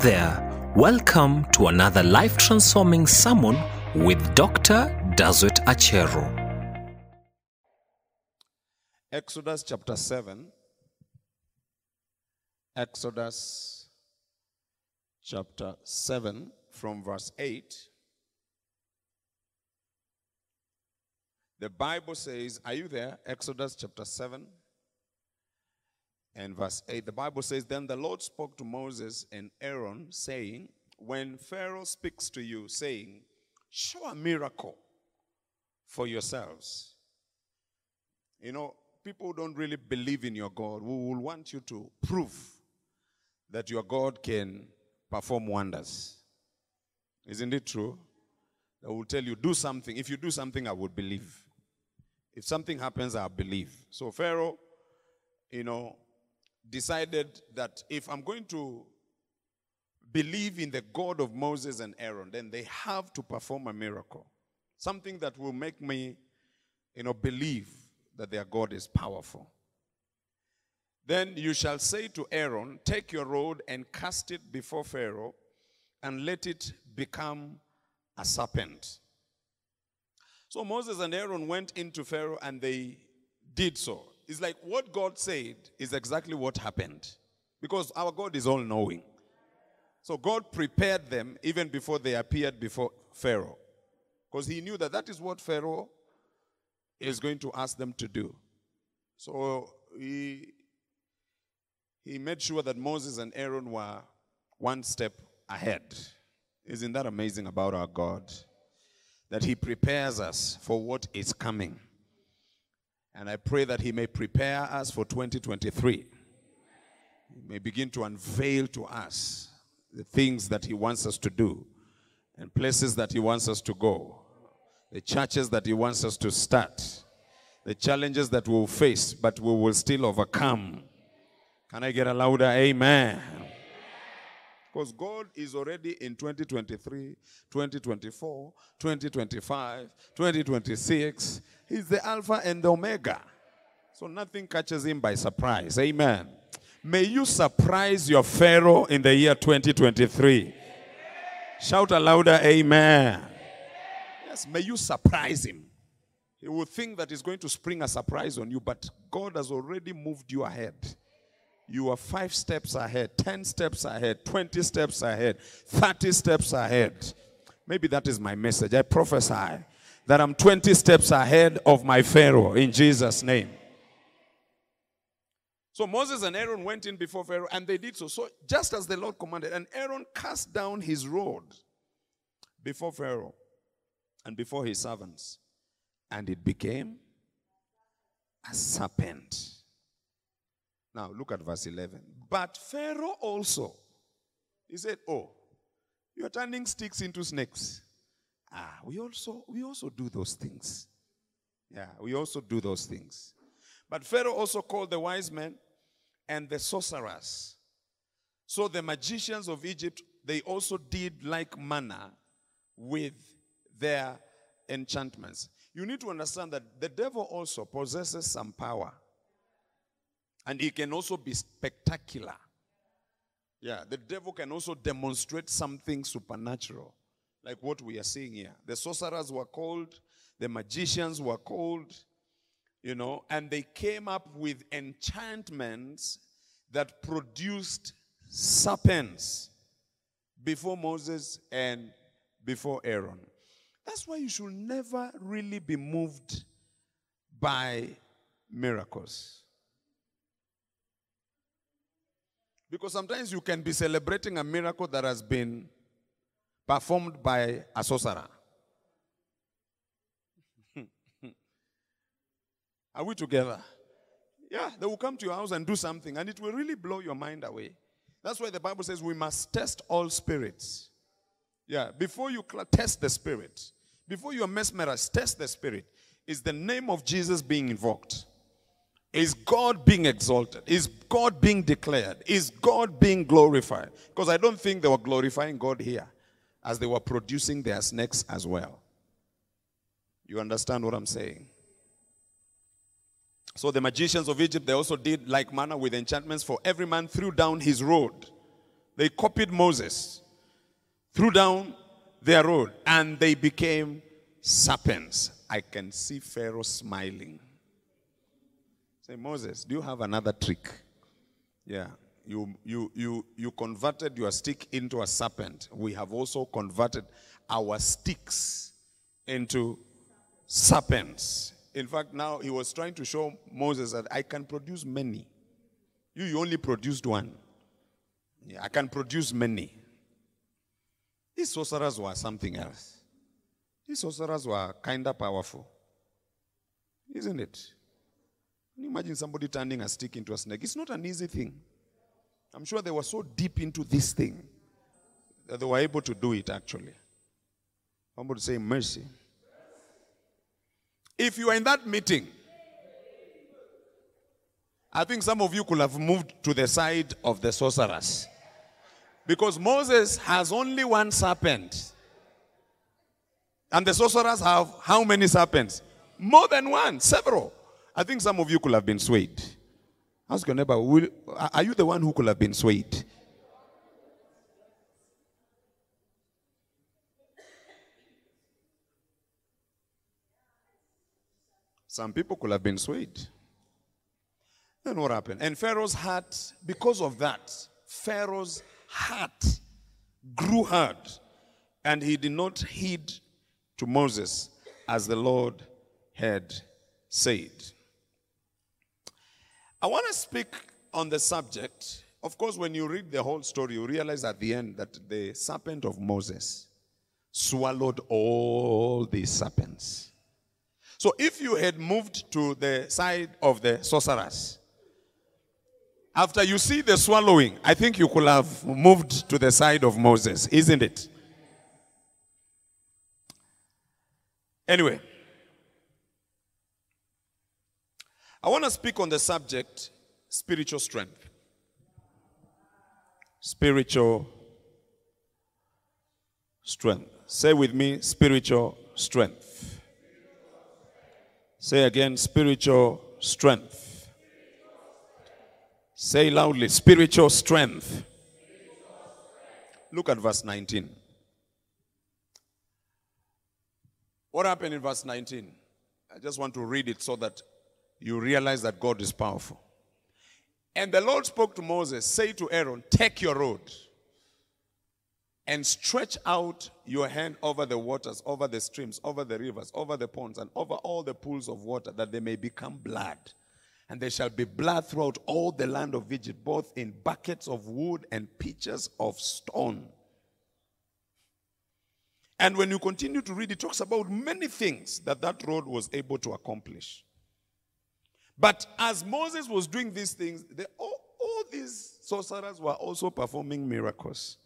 there. Welcome to another life transforming sermon with Dr. Dazwet Achero. Exodus chapter 7. Exodus chapter 7 from verse 8. The Bible says, Are you there? Exodus chapter 7 and verse 8. The Bible says, Then the Lord spoke to Moses and Aaron, saying, When Pharaoh speaks to you, saying, Show a miracle for yourselves. You know, people don't really believe in your God. We will want you to prove that your God can perform wonders. Isn't it true? They will tell you, do something. If you do something, I would believe. If something happens, I'll believe. So Pharaoh, you know, decided that if I'm going to believe in the God of Moses and Aaron, then they have to perform a miracle. Something that will make me, you know, believe that their God is powerful. Then you shall say to Aaron, Take your rod and cast it before Pharaoh, and let it become a serpent. So Moses and Aaron went into Pharaoh and they did so. It's like what God said is exactly what happened. Because our God is all knowing. So God prepared them even before they appeared before Pharaoh. Because he knew that that is what Pharaoh is going to ask them to do. So he, he made sure that Moses and Aaron were one step ahead. Isn't that amazing about our God? That he prepares us for what is coming. And I pray that he may prepare us for 2023. He may begin to unveil to us the things that he wants us to do and places that he wants us to go, the churches that he wants us to start, the challenges that we'll face, but we will still overcome. Can I get a louder amen? Because God is already in 2023, 2024, 2025, 2026. He's the Alpha and the Omega. So nothing catches him by surprise. Amen. May you surprise your Pharaoh in the year 2023. Shout a louder amen. Yes, may you surprise him. He will think that he's going to spring a surprise on you, but God has already moved you ahead. You are five steps ahead, 10 steps ahead, 20 steps ahead, 30 steps ahead. Maybe that is my message. I prophesy that I'm 20 steps ahead of my Pharaoh in Jesus' name. So Moses and Aaron went in before Pharaoh and they did so. So just as the Lord commanded, and Aaron cast down his rod before Pharaoh and before his servants, and it became a serpent. Now look at verse 11. But Pharaoh also, he said, Oh, you're turning sticks into snakes. Ah, we also we also do those things. Yeah, we also do those things. But Pharaoh also called the wise men and the sorcerers. So the magicians of Egypt, they also did like manner with their enchantments. You need to understand that the devil also possesses some power. And he can also be spectacular. Yeah, the devil can also demonstrate something supernatural, like what we are seeing here. The sorcerers were called, the magicians were called, you know, and they came up with enchantments that produced serpents before Moses and before Aaron. That's why you should never really be moved by miracles. Because sometimes you can be celebrating a miracle that has been performed by a sorcerer. Are we together? Yeah, they will come to your house and do something, and it will really blow your mind away. That's why the Bible says we must test all spirits. Yeah, before you test the spirit, before you are mesmerized, test the spirit. Is the name of Jesus being invoked? Is God being exalted? Is God being declared? Is God being glorified? Because I don't think they were glorifying God here as they were producing their snakes as well. You understand what I'm saying? So the magicians of Egypt, they also did like manner with enchantments, for every man threw down his rod They copied Moses, threw down their rod, and they became serpents. I can see Pharaoh smiling. Say, Moses, do you have another trick? Yeah. You, you, you, you converted your stick into a serpent. We have also converted our sticks into serpents. In fact, now he was trying to show Moses that I can produce many. You, you only produced one. Yeah, I can produce many. These sorcerers were something else. These sorcerers were kind of powerful. Isn't it? Can you imagine somebody turning a stick into a snake? It's not an easy thing. I'm sure they were so deep into this thing that they were able to do it actually. To say mercy. If you are in that meeting, I think some of you could have moved to the side of the sorcerers. Because Moses has only one serpent. And the sorcerers have how many serpents? More than one, several. I think some of you could have been swayed. Ask your neighbor, will, are you the one who could have been swayed? Some people could have been swayed. Then what happened? And Pharaoh's heart, because of that, Pharaoh's heart grew hard, and he did not heed to Moses as the Lord had said. I want to speak on the subject. Of course, when you read the whole story, you realize at the end that the serpent of Moses swallowed all these serpents. So if you had moved to the side of the sorcerers, after you see the swallowing, I think you could have moved to the side of Moses, isn't it? Anyway, I want to speak on the subject spiritual strength. Spiritual strength. Say with me spiritual strength. Say again spiritual strength. Say loudly spiritual strength. Look at verse 19. What happened in verse 19? I just want to read it so that you realize that God is powerful. And the Lord spoke to Moses, say to Aaron, take your rod and stretch out your hand over the waters, over the streams, over the rivers, over the ponds, and over all the pools of water, that they may become blood. And there shall be blood throughout all the land of Egypt, both in buckets of wood and pitchers of stone. And when you continue to read, it talks about many things that that rod was able to accomplish. But as Moses was doing these things, they, all, all these sorcerers were also performing miracles.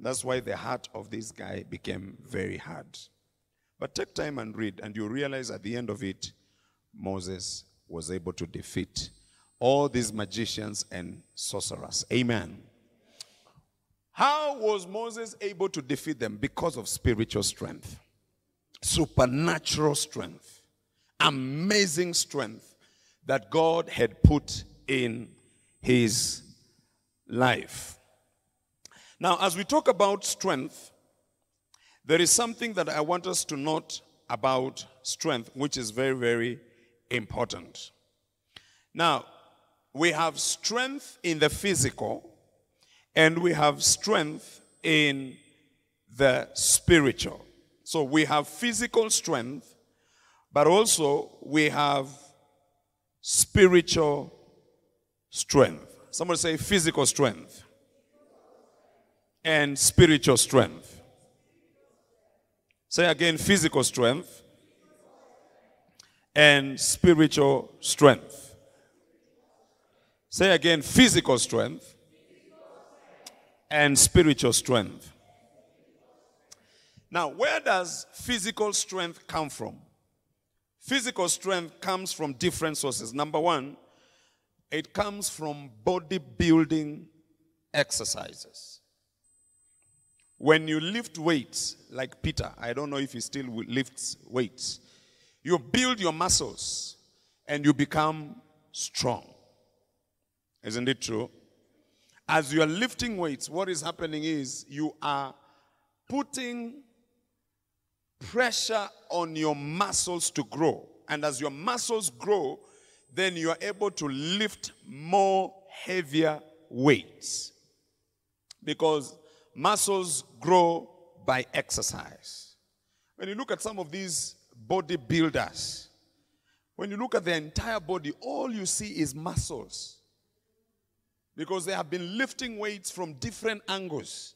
That's why the heart of this guy became very hard. But take time and read, and you realize at the end of it, Moses was able to defeat all these magicians and sorcerers. Amen. How was Moses able to defeat them? Because of spiritual strength, supernatural strength, amazing strength that God had put in his life. Now, as we talk about strength, there is something that I want us to note about strength, which is very, very important. Now, we have strength in the physical and we have strength in the spiritual. So we have physical strength, but also we have spiritual strength. Somebody say physical strength and spiritual strength. Say again physical strength and spiritual strength. Say again physical strength and spiritual strength. Now, where does physical strength come from? Physical strength comes from different sources. Number one, it comes from bodybuilding exercises. When you lift weights, like Peter, I don't know if he still lifts weights, you build your muscles and you become strong. Isn't it true? As you are lifting weights, what is happening is you are putting pressure on your muscles to grow. And as your muscles grow, then you are able to lift more heavier weights. Because muscles grow by exercise. When you look at some of these bodybuilders, when you look at their entire body, all you see is muscles. Because they have been lifting weights from different angles.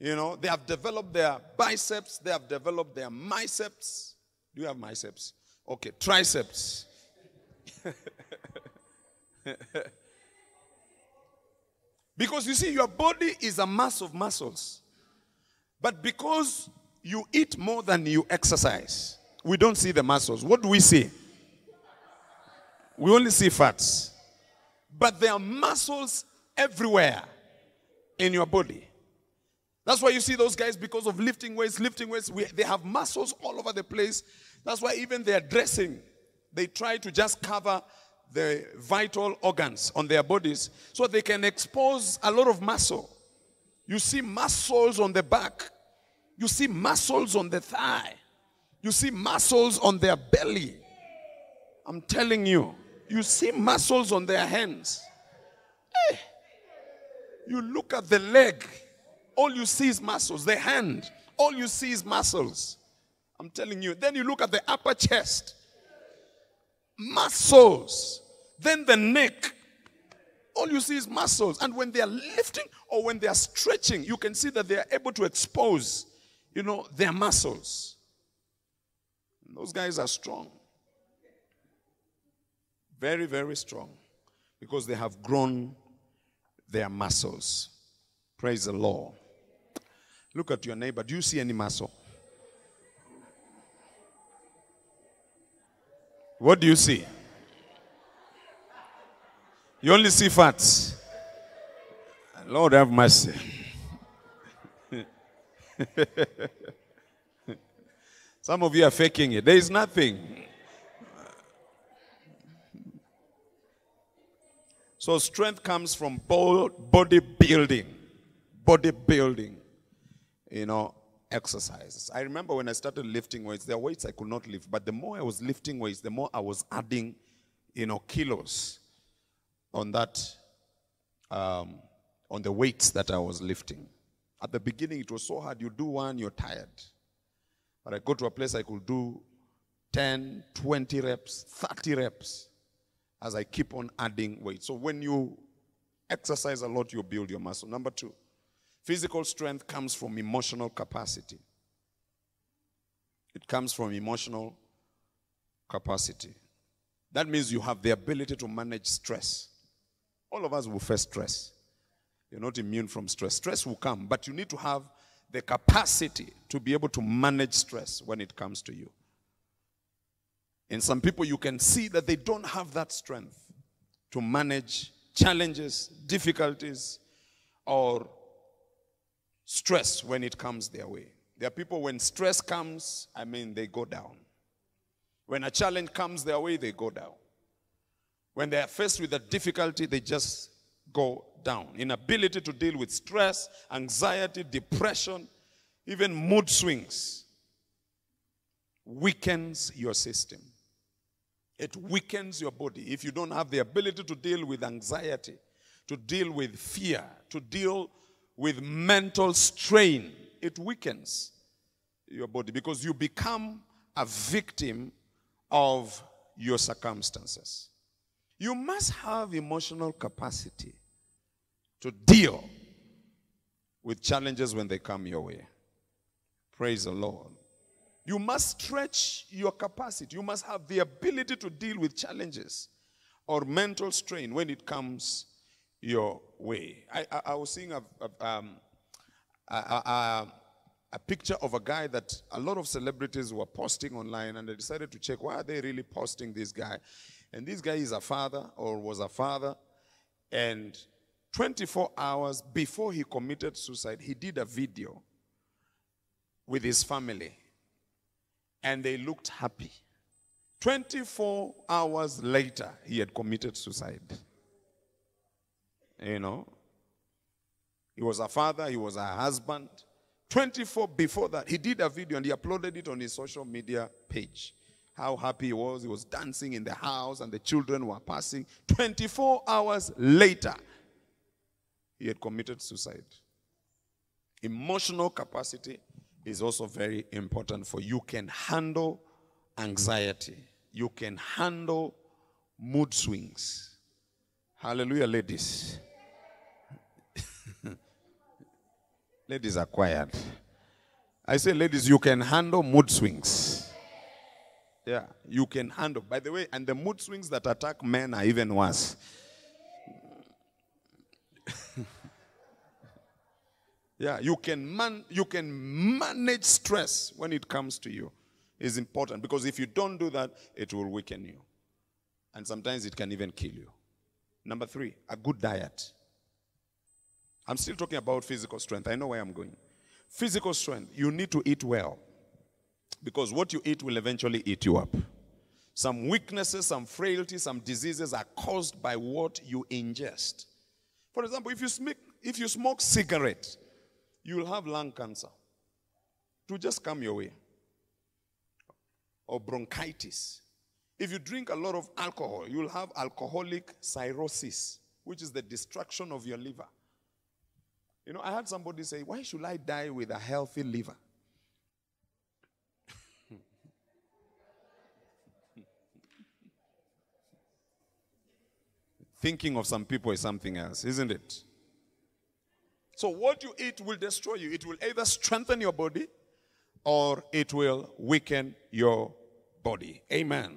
You know, they have developed their biceps, they have developed their biceps. Do you have biceps? Okay, triceps. because you see, your body is a mass of muscles. But because you eat more than you exercise, we don't see the muscles. What do we see? We only see fats. But there are muscles everywhere in your body. That's why you see those guys because of lifting weights, lifting weights, we, they have muscles all over the place. That's why even their dressing, they try to just cover the vital organs on their bodies so they can expose a lot of muscle. You see muscles on the back, you see muscles on the thigh, you see muscles on their belly. I'm telling you, you see muscles on their hands. Eh. You look at the leg, all you see is muscles. The hand, all you see is muscles. I'm telling you. Then you look at the upper chest, muscles. Then the neck, all you see is muscles. And when they are lifting or when they are stretching, you can see that they are able to expose, you know, their muscles. Those guys are strong. Very, very strong. Because they have grown their muscles. Praise the Lord. Look at your neighbor. Do you see any muscle? What do you see? You only see fats. Lord have mercy. Some of you are faking it. There is nothing. So strength comes from body building. You know, exercises. I remember when I started lifting weights, there are weights I could not lift, but the more I was lifting weights, the more I was adding, you know, kilos on that, um, on the weights that I was lifting. At the beginning, it was so hard. You do one, you're tired. But I go to a place I could do 10, 20 reps, 30 reps as I keep on adding weight. So when you exercise a lot, you build your muscle. Number two, physical strength comes from emotional capacity. It comes from emotional capacity. That means you have the ability to manage stress. All of us will face stress. You're not immune from stress. Stress will come, but you need to have the capacity to be able to manage stress when it comes to you. In some people, you can see that they don't have that strength to manage challenges, difficulties, or stress when it comes their way. There are people, when stress comes, I mean, they go down. When a challenge comes their way, they go down. When they are faced with a difficulty, they just go down. Inability to deal with stress, anxiety, depression, even mood swings weakens your system. It weakens your body. If you don't have the ability to deal with anxiety, to deal with fear, to deal with mental strain, it weakens your body because you become a victim of your circumstances. You must have emotional capacity to deal with challenges when they come your way. Praise the Lord. You must stretch your capacity. You must have the ability to deal with challenges or mental strain when it comes your way. I, I, I was seeing a, a, um, a, a, picture of a guy that a lot of celebrities were posting online, and I decided to check why are they really posting this guy. And this guy is a father or was a father, and 24 hours before he committed suicide, he did a video with his family, and they looked happy. 24 hours later, he had committed suicide. You know, He was a father, he was a husband. 24 before that, he did a video and he uploaded it on his social media page. How happy he was. He was dancing in the house and the children were passing. 24 hours later, he had committed suicide. Emotional capacity is also very important for you can handle anxiety. You can handle mood swings. Hallelujah, ladies. ladies are quiet. I say, ladies, you can handle mood swings. Yeah, you can handle. By the way, and the mood swings that attack men are even worse. yeah, you can man, you can manage stress when it comes to you. Is important because if you don't do that, it will weaken you. And sometimes it can even kill you. Number three, a good diet. I'm still talking about physical strength. I know where I'm going. Physical strength, you need to eat well. Because what you eat will eventually eat you up. Some weaknesses, some frailties, some diseases are caused by what you ingest. For example, if you smoke, if you smoke cigarette, you will have lung cancer. To just come your way. Or bronchitis. If you drink a lot of alcohol, you will have alcoholic cirrhosis, which is the destruction of your liver. You know, I had somebody say, Why should I die with a healthy liver? Thinking of some people is something else, isn't it? So, what you eat will destroy you. It will either strengthen your body or it will weaken your body. Amen.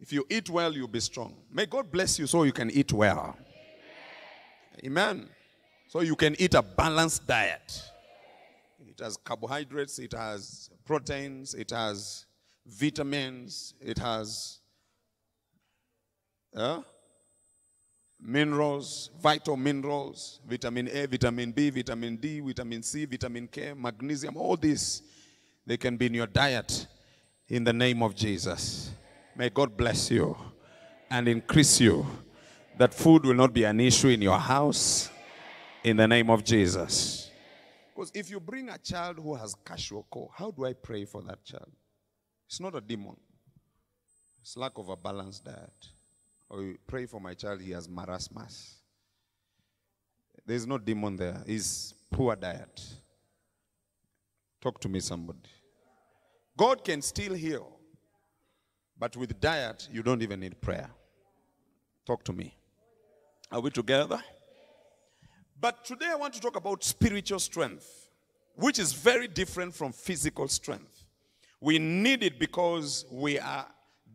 If you eat well, you'll be strong. May God bless you so you can eat well. Amen. Amen. So you can eat a balanced diet. It has carbohydrates, it has proteins, it has vitamins, it has uh, minerals, vital minerals, vitamin A, vitamin B, vitamin D, vitamin C, vitamin K, magnesium, all these, they can be in your diet in the name of Jesus. May God bless you and increase you. That food will not be an issue in your house in the name of Jesus. Because if you bring a child who has kwashiorkor, how do I pray for that child? It's not a demon. It's lack of a balanced diet. Or you pray for my child, he has marasmus. There's no demon there. It's poor diet. Talk to me, somebody. God can still heal. But with diet, you don't even need prayer. Talk to me. Are we together? But today I want to talk about spiritual strength, which is very different from physical strength. We need it because we are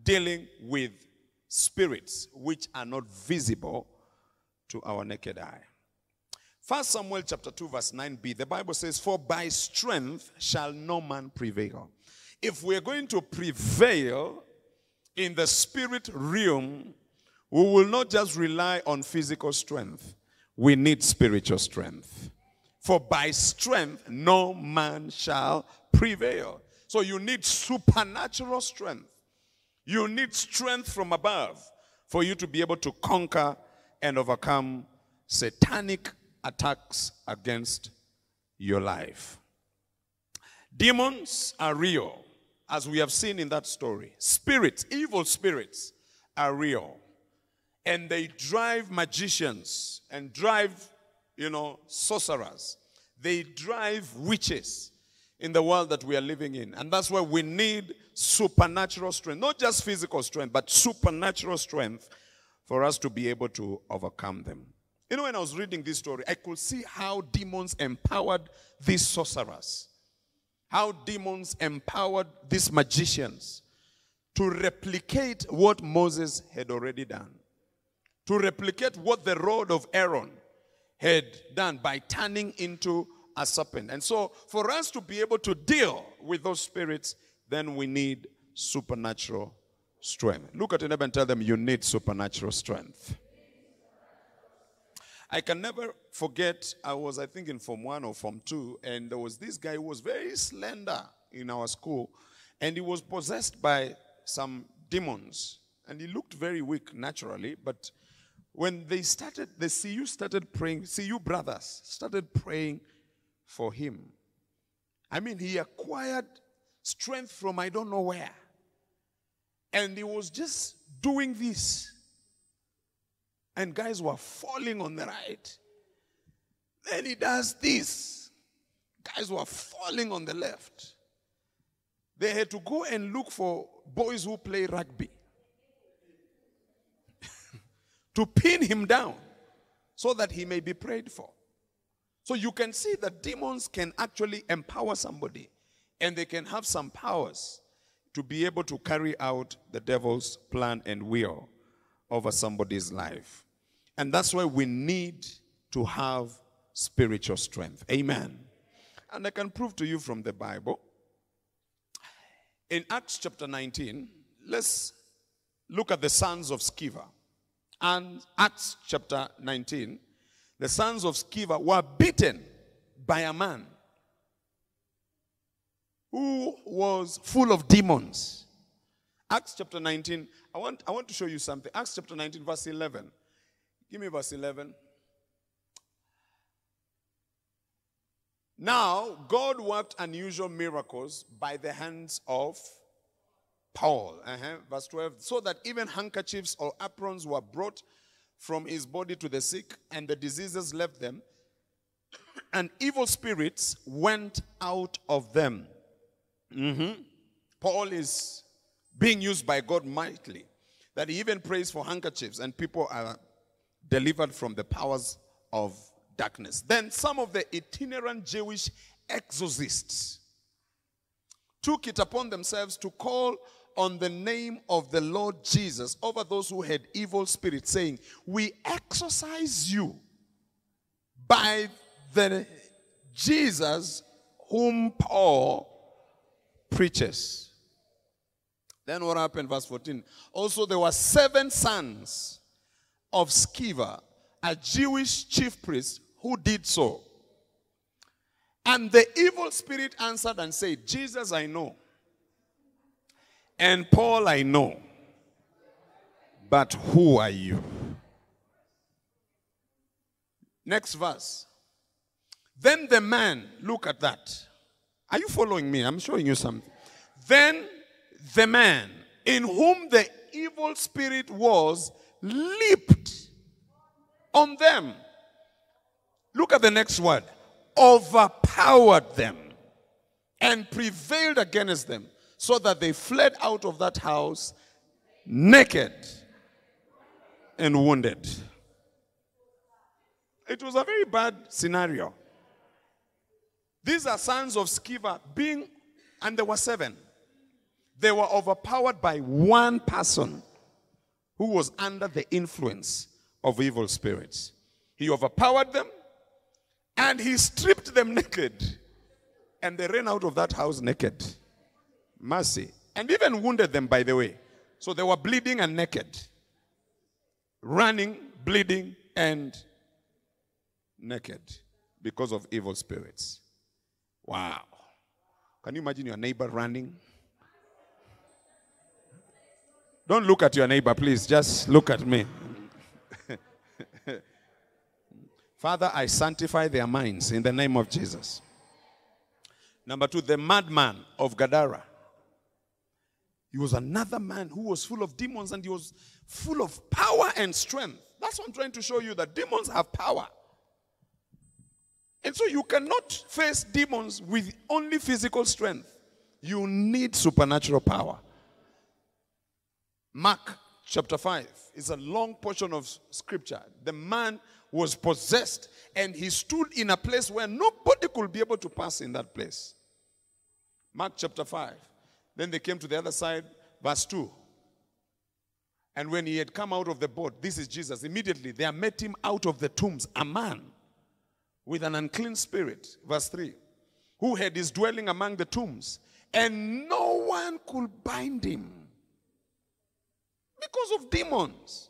dealing with spirits which are not visible to our naked eye. First Samuel chapter 2 verse 9b the Bible says for by strength shall no man prevail. If we're going to prevail in the spirit realm, we will not just rely on physical strength. We need spiritual strength. For by strength no man shall prevail. So you need supernatural strength. You need strength from above for you to be able to conquer and overcome satanic attacks against your life. Demons are real, as we have seen in that story. Spirits, evil spirits, are real. And they drive magicians and drive, you know, sorcerers. They drive witches in the world that we are living in. And that's why we need supernatural strength, not just physical strength, but supernatural strength for us to be able to overcome them. You know, when I was reading this story, I could see how demons empowered these sorcerers, how demons empowered these magicians to replicate what Moses had already done, to replicate what the rod of Aaron had done by turning into a serpent. And so, for us to be able to deal with those spirits, then we need supernatural strength. Look at your neighbor and tell them you need supernatural strength. I can never forget, I was, I think, in Form 1 or Form 2, and there was this guy who was very slender in our school, and he was possessed by some demons. And he looked very weak naturally, but when they started, the CU started praying, CU brothers started praying for him. I mean, he acquired strength from I don't know where. And he was just doing this. And guys were falling on the right. Then he does this. Guys were falling on the left. They had to go and look for boys who play rugby to pin him down so that he may be prayed for. So you can see that demons can actually empower somebody and they can have some powers to be able to carry out the devil's plan and will over somebody's life. And that's why we need to have spiritual strength. Amen. And I can prove to you from the Bible. In Acts chapter 19, let's look at the sons of Sceva. And Acts chapter 19, the sons of Sceva were beaten by a man who was full of demons. Acts chapter 19, I want, I want to show you something. Acts chapter 19, verse 11. Give me verse 11. Now, God worked unusual miracles by the hands of Paul. Uh-huh. Verse 12. So that even handkerchiefs or aprons were brought from his body to the sick, and the diseases left them, and evil spirits went out of them. Mm-hmm. Paul is being used by God mightily, that he even prays for handkerchiefs, and people are delivered from the powers of darkness. Then some of the itinerant Jewish exorcists took it upon themselves to call on the name of the Lord Jesus over those who had evil spirits, saying, We exorcise you by the Jesus whom Paul preaches. Then what happened? Verse 14. Also, there were seven sons of Sceva, a Jewish chief priest, who did so. And the evil spirit answered and said, Jesus, I know. And Paul, I know. But who are you? Next verse. Then the man, look at that. Are you following me? I'm showing you something. Then the man in whom the evil spirit was leaped on them. Look at the next word overpowered them and prevailed against them so that they fled out of that house naked and wounded. It was a very bad scenario. These are sons of Sceva being, and there were seven. They were overpowered by one person who was under the influence of evil spirits. He overpowered them and he stripped them naked. And they ran out of that house naked. Mercy. And even wounded them, by the way. So they were bleeding and naked. Running, bleeding, and naked because of evil spirits. Wow. Can you imagine your neighbor running? Don't look at your neighbor, please. Just look at me. Father, I sanctify their minds in the name of Jesus. Number two, the madman of Gadara. He was another man who was full of demons and he was full of power and strength. That's what I'm trying to show you that demons have power. And so you cannot face demons with only physical strength. You need supernatural power. Mark chapter 5 is a long portion of scripture. The man was possessed and he stood in a place where nobody could be able to pass in that place. Mark chapter 5. Then they came to the other side, verse 2. And when he had come out of the boat, this is Jesus, immediately there met him out of the tombs a man with an unclean spirit, verse 3, who had his dwelling among the tombs, and no one could bind him because of demons.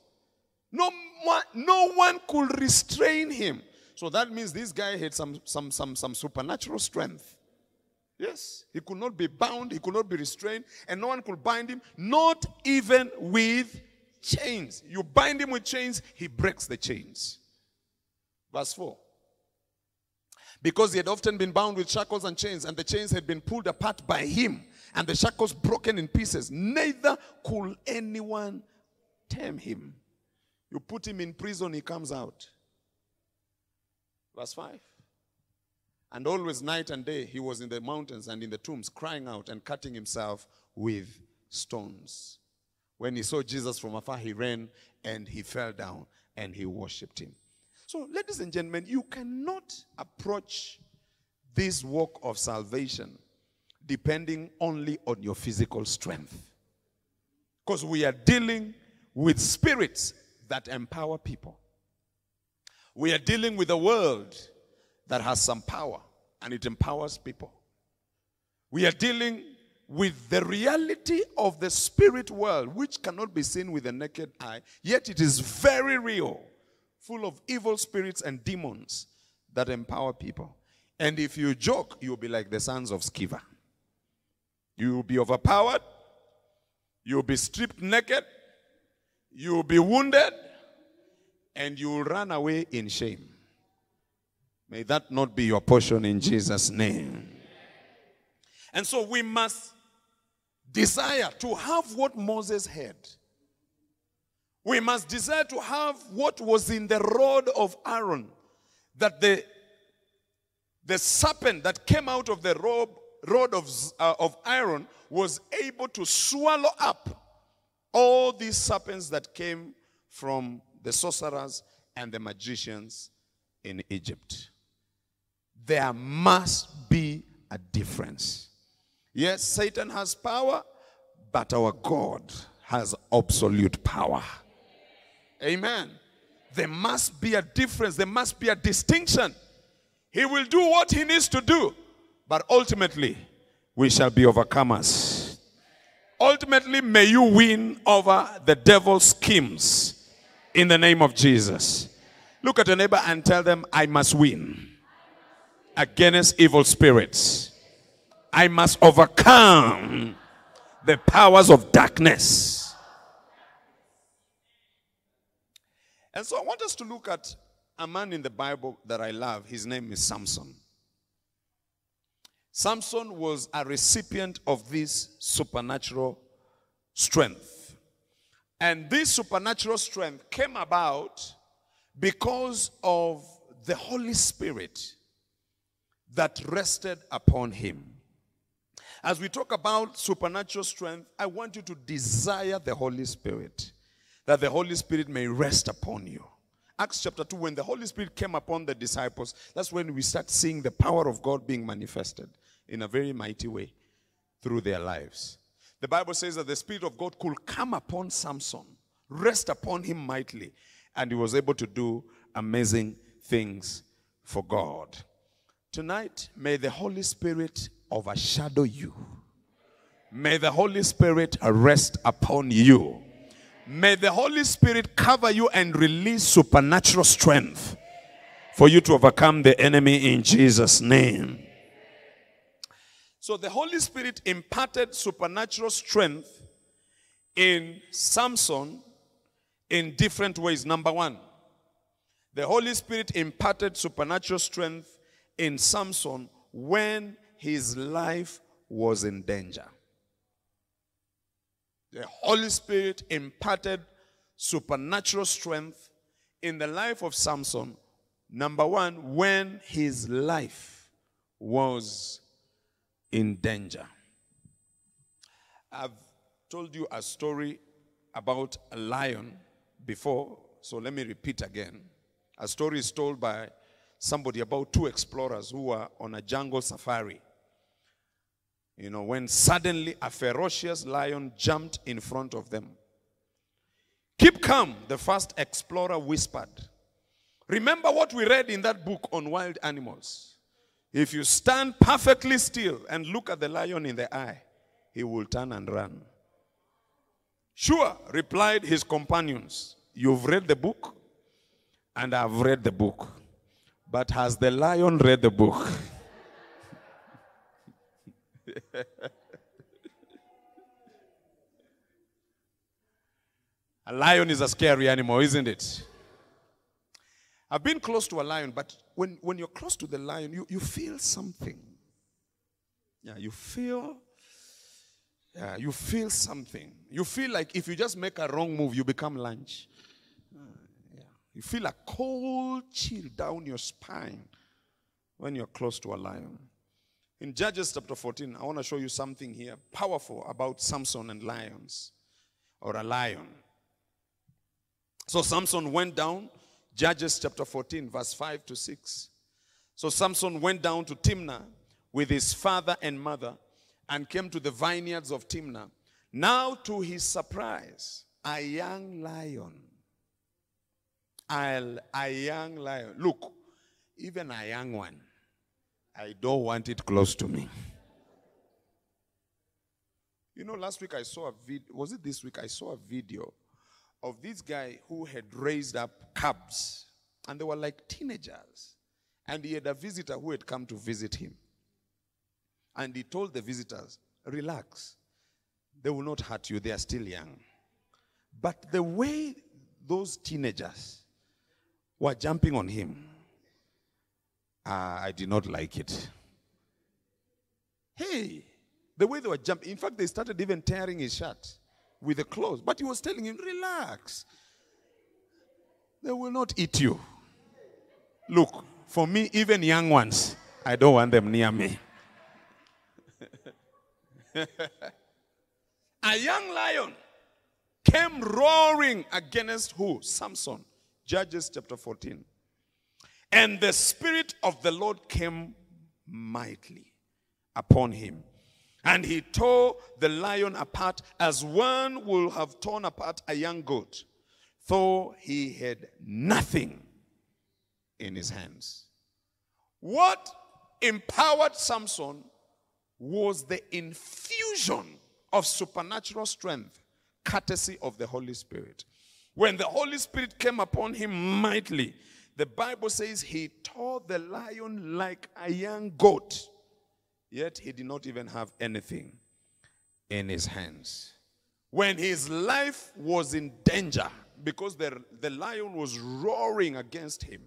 No one, no one could restrain him. So that means this guy had some, some, some, some supernatural strength. Yes, he could not be bound, he could not be restrained, and no one could bind him, not even with chains. You bind him with chains, he breaks the chains. Verse 4. Because he had often been bound with shackles and chains, and the chains had been pulled apart by him, and the shackles broken in pieces, neither could anyone tame him. You put him in prison, he comes out. Verse 5. And always night and day he was in the mountains and in the tombs, crying out and cutting himself with stones. When he saw Jesus from afar, he ran and he fell down and he worshipped him. So, ladies and gentlemen, you cannot approach this walk of salvation depending only on your physical strength. Because we are dealing with spirits that empower people. We are dealing with a world that has some power and it empowers people. We are dealing with the reality of the spirit world, which cannot be seen with the naked eye, yet it is very real, full of evil spirits and demons that empower people. And if you joke, you'll be like the sons of Sceva. You'll be overpowered, you'll be stripped naked, you'll be wounded, and you'll run away in shame. May that not be your portion in Jesus' name. And so we must desire to have what Moses had. We must desire to have what was in the rod of Aaron. That the, the serpent that came out of the rod of, uh, of Aaron was able to swallow up all these serpents that came from the sorcerers and the magicians in Egypt. There must be a difference. Yes, Satan has power, but our God has absolute power. Amen. There must be a difference, there must be a distinction. He will do what he needs to do, but ultimately, we shall be overcomers. Ultimately, may you win over the devil's schemes in the name of Jesus. Look at your neighbor and tell them, I must win against evil spirits. I must overcome the powers of darkness. And so I want us to look at a man in the Bible that I love. His name is Samson. Samson was a recipient of this supernatural strength. And this supernatural strength came about because of the Holy Spirit that rested upon him. As we talk about supernatural strength, I want you to desire the Holy Spirit, that the Holy Spirit may rest upon you. Acts chapter 2, when the Holy Spirit came upon the disciples, that's when we start seeing the power of God being manifested in a very mighty way through their lives. The Bible says that the Spirit of God could come upon Samson, rest upon him mightily, and he was able to do amazing things for God. Tonight, may the Holy Spirit overshadow you. May the Holy Spirit rest upon you. May the Holy Spirit cover you and release supernatural strength for you to overcome the enemy in Jesus' name. So the Holy Spirit imparted supernatural strength in Samson in different ways. Number one, the Holy Spirit imparted supernatural strength in Samson when his life was in danger. The Holy Spirit imparted supernatural strength in the life of Samson. Number one, when his life was in danger. I've told you a story about a lion before, so let me repeat again. A story is told by somebody about two explorers who were on a jungle safari. You know, when suddenly a ferocious lion jumped in front of them. Keep calm, the first explorer whispered. Remember what we read in that book on wild animals. If you stand perfectly still and look at the lion in the eye, he will turn and run. Sure, replied his companions. You've read the book, and I've read the book. But has the lion read the book? A lion is a scary animal, isn't it? I've been close to a lion, but when, when you're close to the lion, you, you feel something. Yeah, you feel yeah, you feel something. You feel like if you just make a wrong move, you become lunch. You feel a cold chill down your spine when you're close to a lion. In Judges chapter 14, I want to show you something here powerful about Samson and lions, or a lion. So Samson went down, Judges chapter 14, verse 5 to 6. So Samson went down to Timnah with his father and mother and came to the vineyards of Timnah. Now, to his surprise, a young lion, a, a young lion, look, even a young one, I don't want it close to me. You know, last week I saw a video, was it this week? I saw a video of this guy who had raised up cubs, and they were like teenagers. And he had a visitor who had come to visit him. And he told the visitors, relax. They will not hurt you. They are still young. But the way those teenagers were jumping on him, uh, I did not like it. Hey, the way they were jumping. In fact, they started even tearing his shirt with the clothes. But he was telling him, relax. They will not eat you. Look, for me, even young ones, I don't want them near me. a young lion came roaring against who? Samson. Judges chapter 14. And the Spirit of the Lord came mightily upon him. And he tore the lion apart as one will have torn apart a young goat, though he had nothing in his hands. What empowered Samson was the infusion of supernatural strength, courtesy of the Holy Spirit. When the Holy Spirit came upon him mightily, the Bible says he tore the lion like a young goat, yet he did not even have anything in his hands. When his life was in danger, because the, the lion was roaring against him,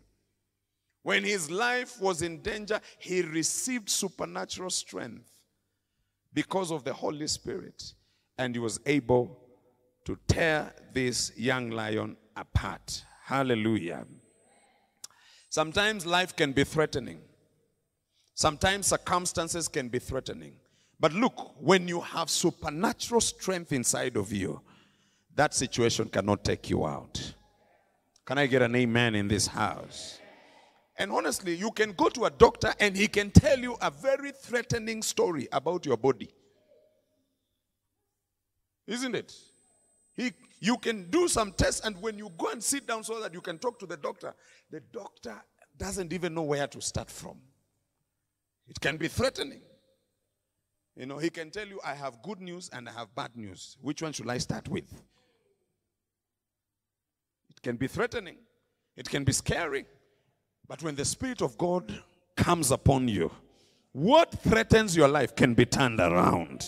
when his life was in danger, he received supernatural strength because of the Holy Spirit, and he was able to tear this young lion apart. Hallelujah. Sometimes life can be threatening. Sometimes circumstances can be threatening. But look, when you have supernatural strength inside of you, that situation cannot take you out. Can I get an amen in this house? And honestly, you can go to a doctor and he can tell you a very threatening story about your body. Isn't it? He, you can do some tests, and when you go and sit down so that you can talk to the doctor, the doctor doesn't even know where to start from. It can be threatening. You know, he can tell you, I have good news and I have bad news. Which one should I start with? It can be threatening, it can be scary. But when the Spirit of God comes upon you, what threatens your life can be turned around.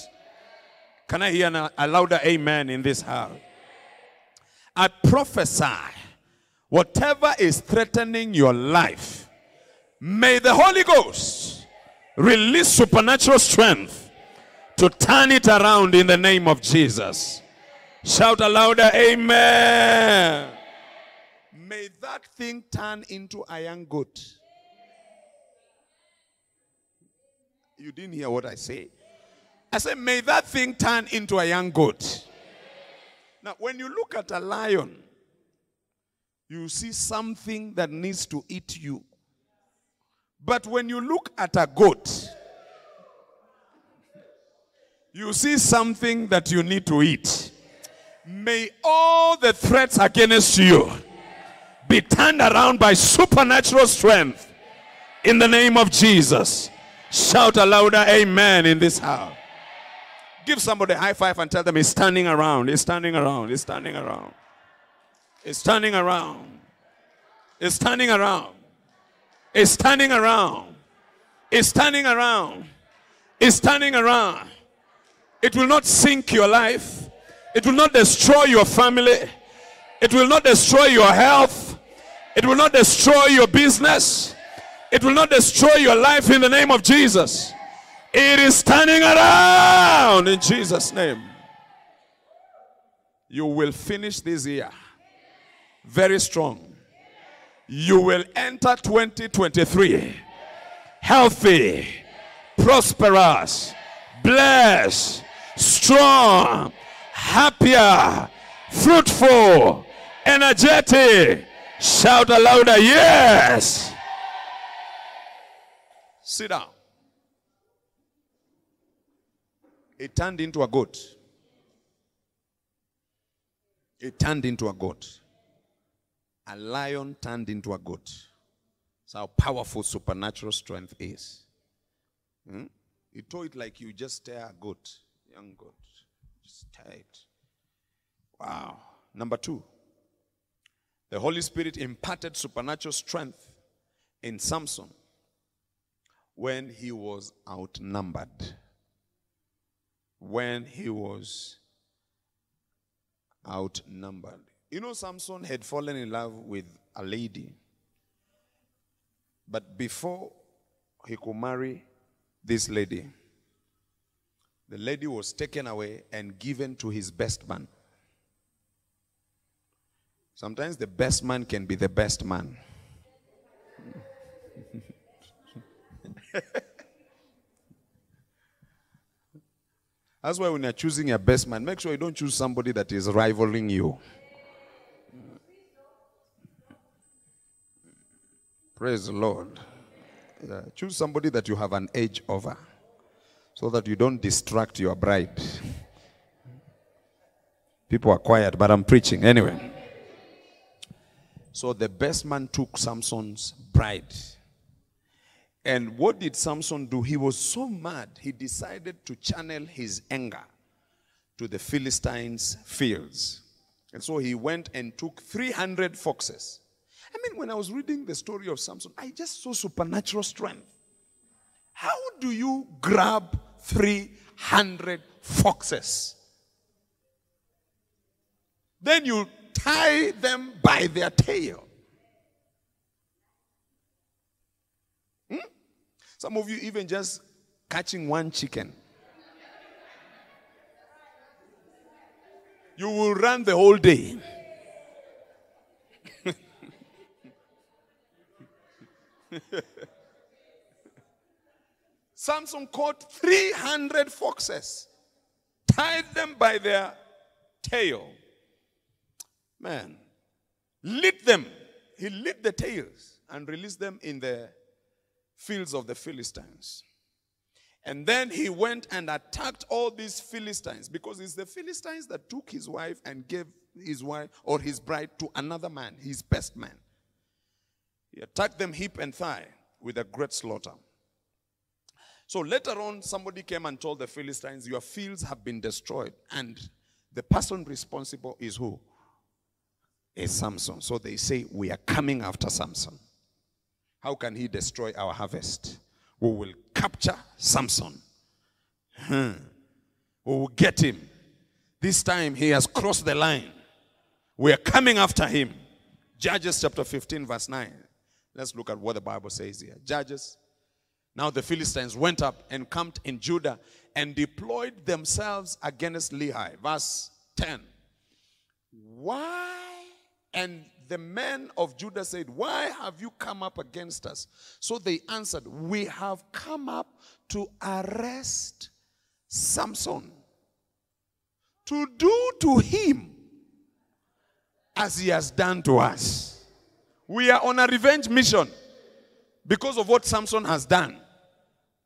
Can I hear a louder amen in this house? I prophesy whatever is threatening your life, may the Holy Ghost release supernatural strength to turn it around in the name of Jesus. Shout a louder amen. May that thing turn into young goat. You didn't hear what I say. I said, may that thing turn into a young goat. Now, when you look at a lion, you see something that needs to eat you. But when you look at a goat, you see something that you need to eat. May all the threats against you be turned around by supernatural strength in the name of Jesus. Shout a louder amen in this house. Give somebody a high five and tell them he's standing around. He's standing around. He's standing around. He's standing around. He's standing around. He's standing around. He's standing around. He's standing around. It will not sink your life. It will not destroy your family. It will not destroy your health. It will not destroy your business. It will not destroy your life in the name of Jesus. It is turning around in Jesus' name. You will finish this year very strong. You will enter 2023 healthy, prosperous, blessed, strong, happier, fruitful, energetic. Shout louder, yes. Sit down. It turned into a goat. It turned into a goat. A lion turned into a goat. That's how powerful supernatural strength is. Hmm? You told it like you just stare a goat, young goat. Just stare it. Wow. Number two, the Holy Spirit imparted supernatural strength in Samson when he was outnumbered. When he was outnumbered. You know, Samson had fallen in love with a lady. But before he could marry this lady, the lady was taken away and given to his best man. Sometimes the best man can be the best man. That's why when you're choosing your best man, make sure you don't choose somebody that is rivaling you. Praise the Lord. Yeah, choose somebody that you have an edge over so that you don't distract your bride. People are quiet, but I'm preaching anyway. So the best man took Samson's bride. And what did Samson do? He was so mad, he decided to channel his anger to the Philistines' fields. And so he went and took 300 foxes. I mean, when I was reading the story of Samson, I just saw supernatural strength. How do you grab 300 foxes? Then you tie them by their tail. Hmm? Some of you even just catching one chicken. You will run the whole day. Samson caught 300 foxes, tied them by their tail. Man, lit them. He lit the tails and released them in the fields of the Philistines. And then he went and attacked all these Philistines because it's the Philistines that took his wife and gave his wife or his bride to another man, his best man. He attacked them hip and thigh with a great slaughter. So later on, somebody came and told the Philistines, Your fields have been destroyed. And the person responsible is who? Is Samson. So they say, We are coming after Samson. How can he destroy our harvest? We will capture Samson. Hmm. We will get him. This time he has crossed the line. We are coming after him. Judges chapter 15, verse 9. Let's look at what the Bible says here. Judges. Now the Philistines went up and camped in Judah and deployed themselves against Lehi. Verse 10. Why? And the men of Judah said, Why have you come up against us? So they answered, We have come up to arrest Samson, to do to him as he has done to us. We are on a revenge mission because of what Samson has done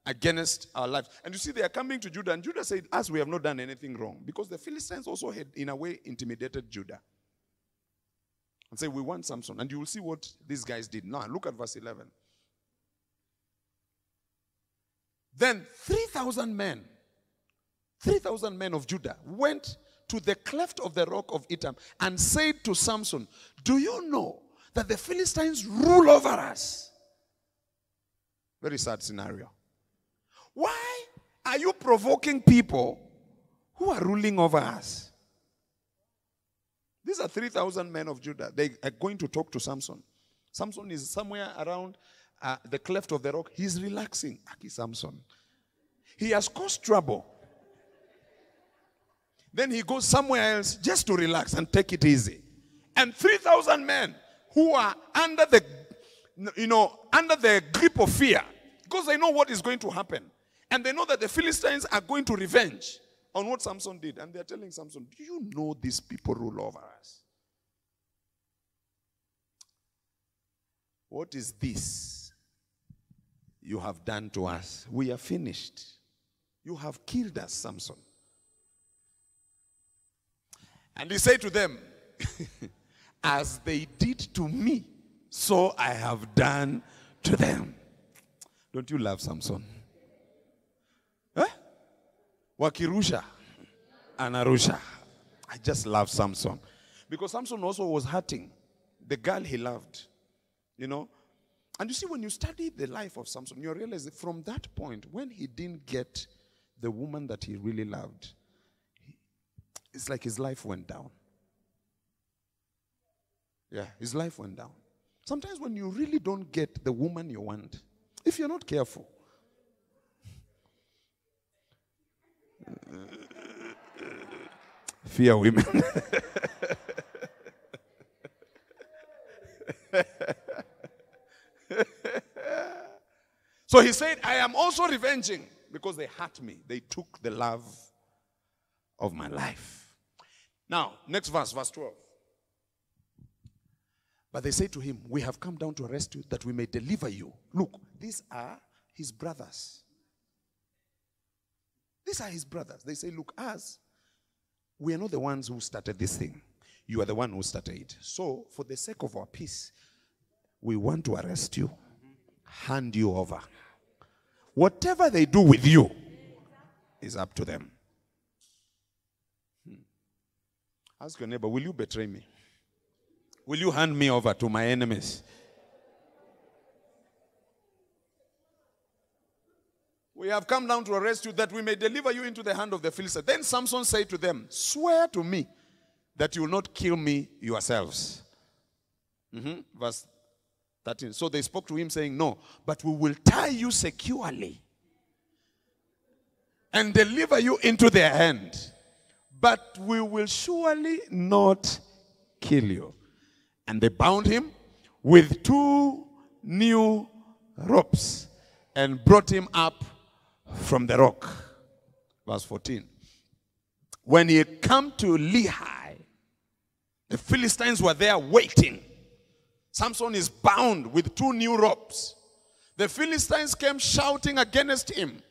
against our lives. And you see, they are coming to Judah, and Judah said, As we have not done anything wrong, because the Philistines also had, in a way, intimidated Judah. And say, We want Samson. And you will see what these guys did. Now, look at verse 11. Then 3,000 men, 3,000 men of Judah went to the cleft of the rock of Etam and said to Samson, Do you know that the Philistines rule over us? Very sad scenario. Why are you provoking people who are ruling over us? These are 3,000 men of Judah. They are going to talk to Samson. Samson is somewhere around uh, the cleft of the rock. He's relaxing. Aki Samson. He has caused trouble. Then he goes somewhere else just to relax and take it easy. And 3,000 men who are under the, you know, under the grip of fear because they know what is going to happen. And they know that the Philistines are going to revenge on what Samson did. And they're telling Samson, Do you know these people rule over us? What is this you have done to us? We are finished. You have killed us, Samson. And he said to them, As they did to me, so I have done to them. Don't you love Samson? Wakirusha, Anarusha. I just love Samson. Because Samson also was hurting the girl he loved. You know? And you see, when you study the life of Samson, you realize that from that point, when he didn't get the woman that he really loved, it's like his life went down. Yeah, his life went down. Sometimes when you really don't get the woman you want, if you're not careful, fear women. so he said, I am also revenging because they hurt me. They took the love of my life. Now, next verse, verse 12. But they say to him, We have come down to arrest you that we may deliver you. Look, these are his brothers. These are his brothers. They say, Look, us, we are not the ones who started this thing. You are the one who started it. So, for the sake of our peace, we want to arrest you, hand you over. Whatever they do with you is up to them. Hmm. Ask your neighbor, will you betray me? Will you hand me over to my enemies? We have come down to arrest you that we may deliver you into the hand of the Philistines. Then Samson said to them, Swear to me that you will not kill me yourselves. Mm-hmm. Verse 13. So they spoke to him, saying, No, but we will tie you securely and deliver you into their hand. But we will surely not kill you. And they bound him with two new ropes and brought him up from the rock. Verse 14. When he come to Lehi, the Philistines were there waiting. Samson is bound with two new ropes. The Philistines came shouting against him.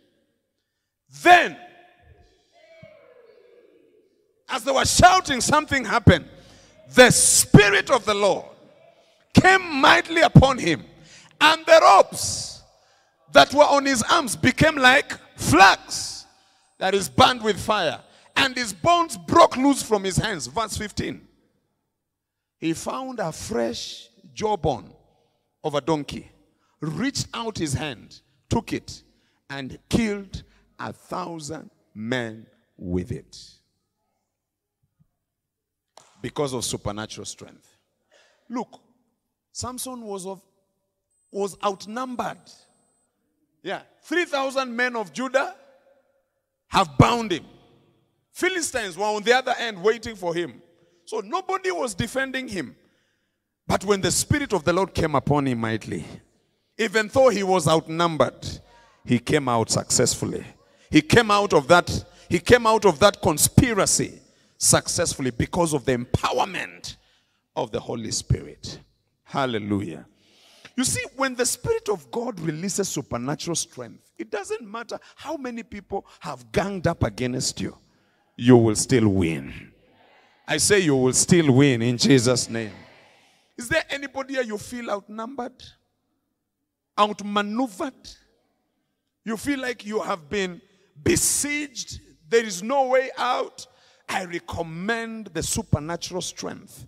Then, as they were shouting, something happened. The Spirit of the Lord came mightily upon him, and the ropes that were on his arms became like flax that is burned with fire, and his bones broke loose from his hands. Verse 15. He found a fresh jawbone of a donkey, reached out his hand, took it, and killed a thousand men with it because of supernatural strength. Look, Samson was of was outnumbered. Yeah, 3,000 men of Judah have bound him. Philistines were on the other end waiting for him. So nobody was defending him. But when the Spirit of the Lord came upon him mightily, even though he was outnumbered, he came out successfully. He came out of that, he came out of that conspiracy successfully because of the empowerment of the Holy Spirit. Hallelujah. You see, when the Spirit of God releases supernatural strength, it doesn't matter how many people have ganged up against you, you will still win. I say you will still win in Jesus' name. Is there anybody here you feel outnumbered, outmaneuvered? You feel like you have been besieged, there is no way out. I recommend the supernatural strength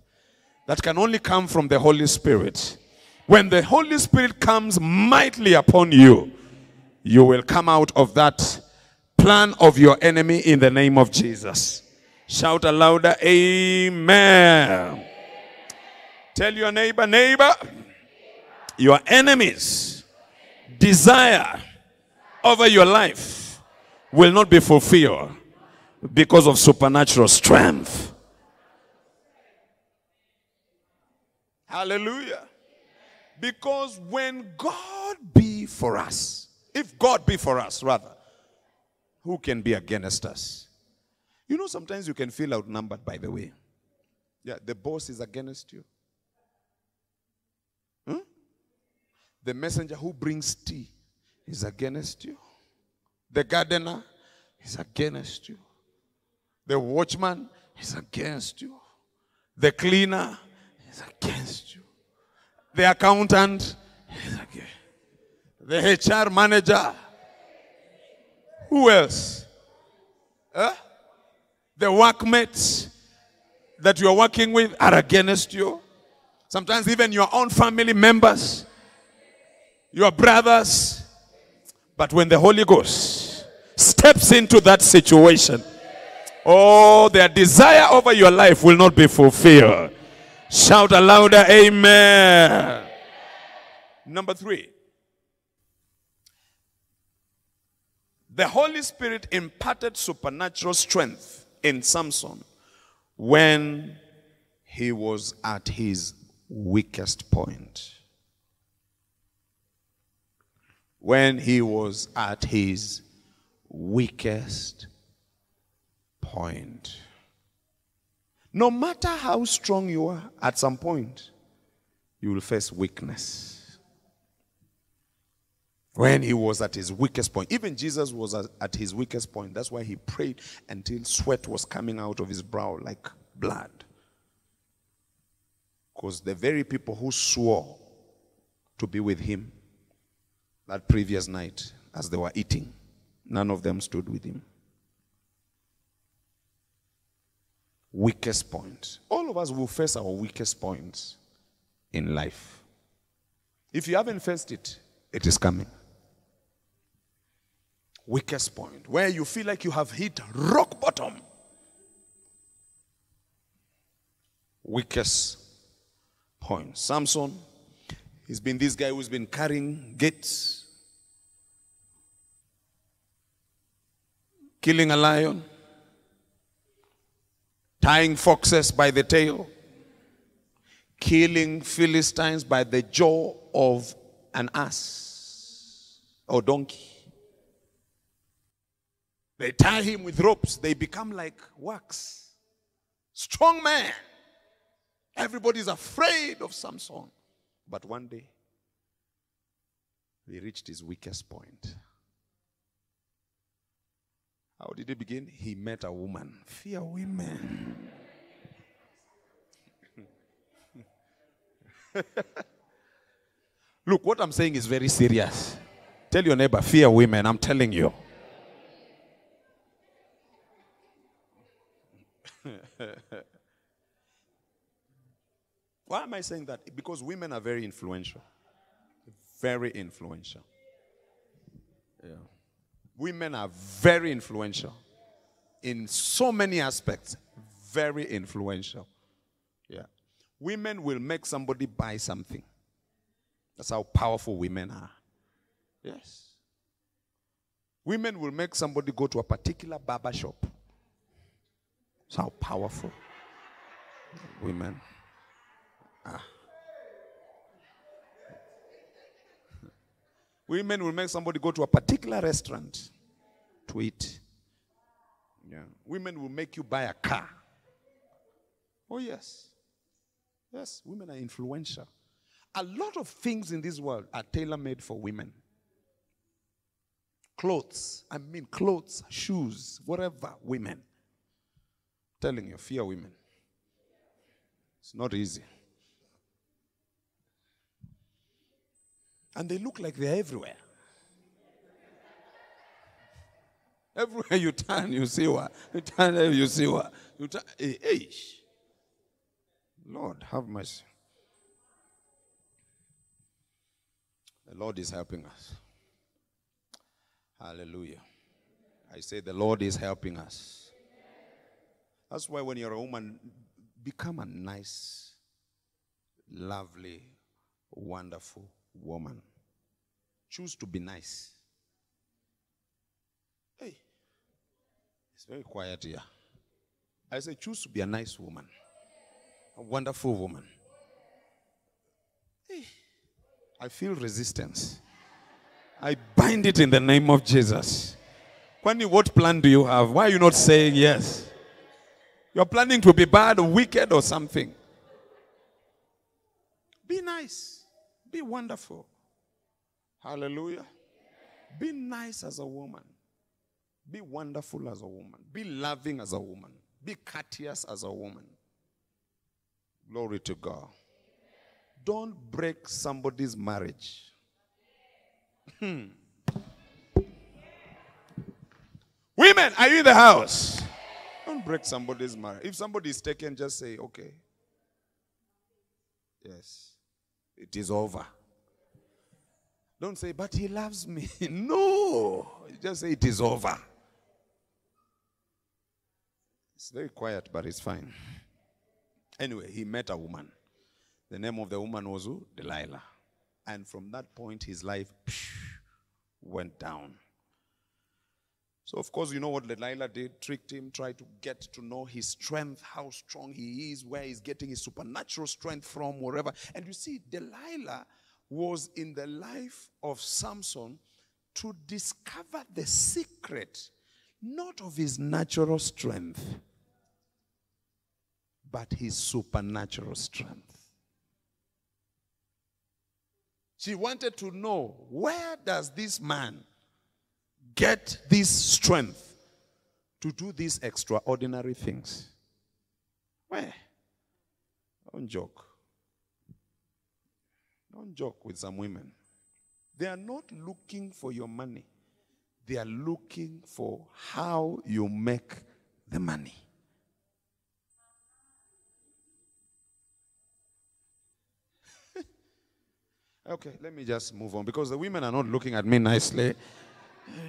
that can only come from the Holy Spirit. When the Holy Spirit comes mightily upon you, you will come out of that plan of your enemy in the name of Jesus. Shout aloud, Amen. Tell your neighbor, neighbor, your enemies' desire over your life will not be fulfilled because of supernatural strength. Hallelujah. Because when God be for us, if God be for us, rather, who can be against us? You know, sometimes you can feel outnumbered, by the way. Yeah, the boss is against you. Hmm? The messenger who brings tea is against you. The gardener is against you. The watchman is against you. The cleaner is against you. The accountant The HR manager. Who else? Huh? The workmates that you are working with are against you. Sometimes even your own family members, your brothers. But when the Holy Ghost steps into that situation, oh, their desire over your life will not be fulfilled. Shout a louder, Amen. Number three. The Holy Spirit imparted supernatural strength in Samson when he was at his weakest point. When he was at his weakest point. No matter how strong you are, at some point, you will face weakness. When he was at his weakest point, even Jesus was at his weakest point. That's why he prayed until sweat was coming out of his brow like blood. Because the very people who swore to be with him that previous night as they were eating, none of them stood with him. Weakest point. All of us will face our weakest points in life. If you haven't faced it, it is coming. Weakest point, where you feel like you have hit rock bottom. Weakest point. Samson, he's been this guy who's been carrying gates, killing a lion, tying foxes by the tail, killing Philistines by the jaw of an ass or donkey. They tie him with ropes, they become like wax. Strong man. Everybody's afraid of Samson. But one day, he reached his weakest point. How did he begin? He met a woman. Fear women. Look, what I'm saying is very serious. Tell your neighbor, fear women. I'm telling you. Why am I saying that? Because women are very influential. Very influential. Yeah. Women are very influential in so many aspects. Very influential. Yeah. Women will make somebody buy something. That's how powerful women are. Yes. Women will make somebody go to a particular barber shop. That's how powerful women are. Women will make somebody go to a particular restaurant to eat. Yeah. Women will make you buy a car. Oh, yes. Yes, women are influential. A lot of things in this world are tailor made for women. Clothes, I mean, clothes, shoes, whatever, women. I'm telling you, fear women. It's not easy. And they look like they're everywhere. Everywhere you turn, you see what? You turn, you see what? You turn, eh, eh, hey, hey. Lord, have mercy. The Lord is helping us. Hallelujah. I say the Lord is helping us. That's why when you're a woman, become a nice, lovely, wonderful woman. Choose to be nice. Hey, it's very quiet here. I say, choose to be a nice woman, a wonderful woman. Hey, I feel resistance. I bind it in the name of Jesus. Kwani, what plan do you have? Why are you not saying yes? You're planning to be bad or wicked or something. Be nice. Be wonderful. Hallelujah. Be nice as a woman. Be wonderful as a woman. Be loving as a woman. Be courteous as a woman. Glory to God. Don't break somebody's marriage. Hmm. Women, are you in the house? Don't break somebody's marriage. If somebody is taken, just say, okay. Yes. It is over. Don't say, but he loves me. no. Just say, it is over. It's very quiet, but it's fine. Anyway, he met a woman. The name of the woman was? Delilah. And from that point, his life went down. So, of course, you know what Delilah did? Tricked him, tried to get to know his strength, how strong he is, where he's getting his supernatural strength from, wherever. And you see, Delilah was in the life of Samson to discover the secret, not of his natural strength, but his supernatural strength. She wanted to know where does this man get this strength to do these extraordinary things? Where? Don't joke. Don't joke with some women. They are not looking for your money. They are looking for how you make the money. Okay, let me just move on because the women are not looking at me nicely.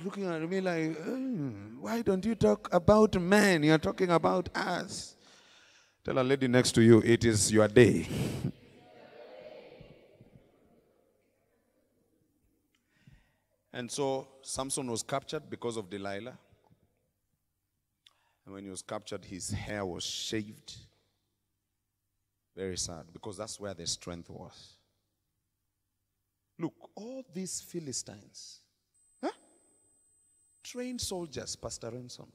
Looking at me like, "Hmm, why don't you talk about men? You're talking about us. Tell a lady next to you, it is your day. and so Samson was captured because of Delilah. And when he was captured, his hair was shaved. Very sad because that's where the strength was. Look, all these Philistines? Trained soldiers, Pastor Renson.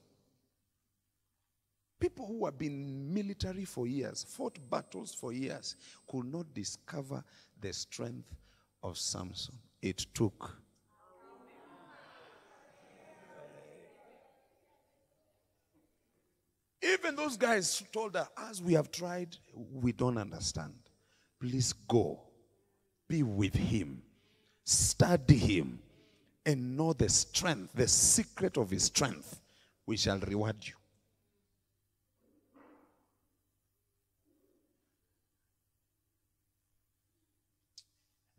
People who have been military for years, fought battles for years, could not discover the strength of Samson. It took. Even those guys told her, as we have tried, we don't understand. Please go. Be with him study him and know the strength, the secret of his strength, we shall reward you.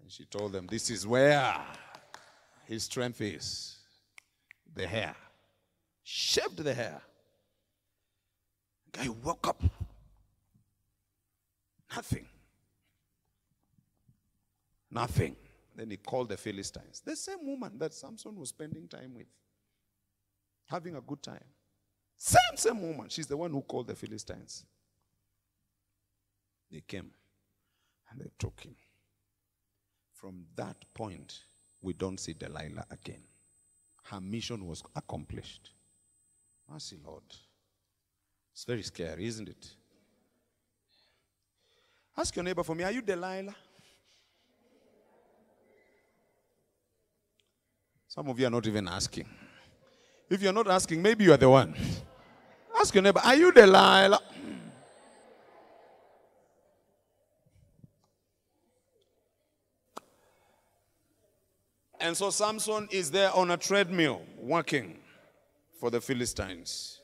And she told them, This is where his strength is the hair. Shaved the hair. Guy woke up. Nothing. Nothing. Then he called the Philistines. The same woman that Samson was spending time with, having a good time. Same, same woman. She's the one who called the Philistines. They came and they took him. From that point, we don't see Delilah again. Her mission was accomplished. Mercy, Lord. It's very scary, isn't it? Ask your neighbor for me, are you Delilah? Some of you are not even asking. If you're not asking, maybe you are the one. Ask your neighbor, are you Delilah? And so Samson is there on a treadmill working for the Philistines.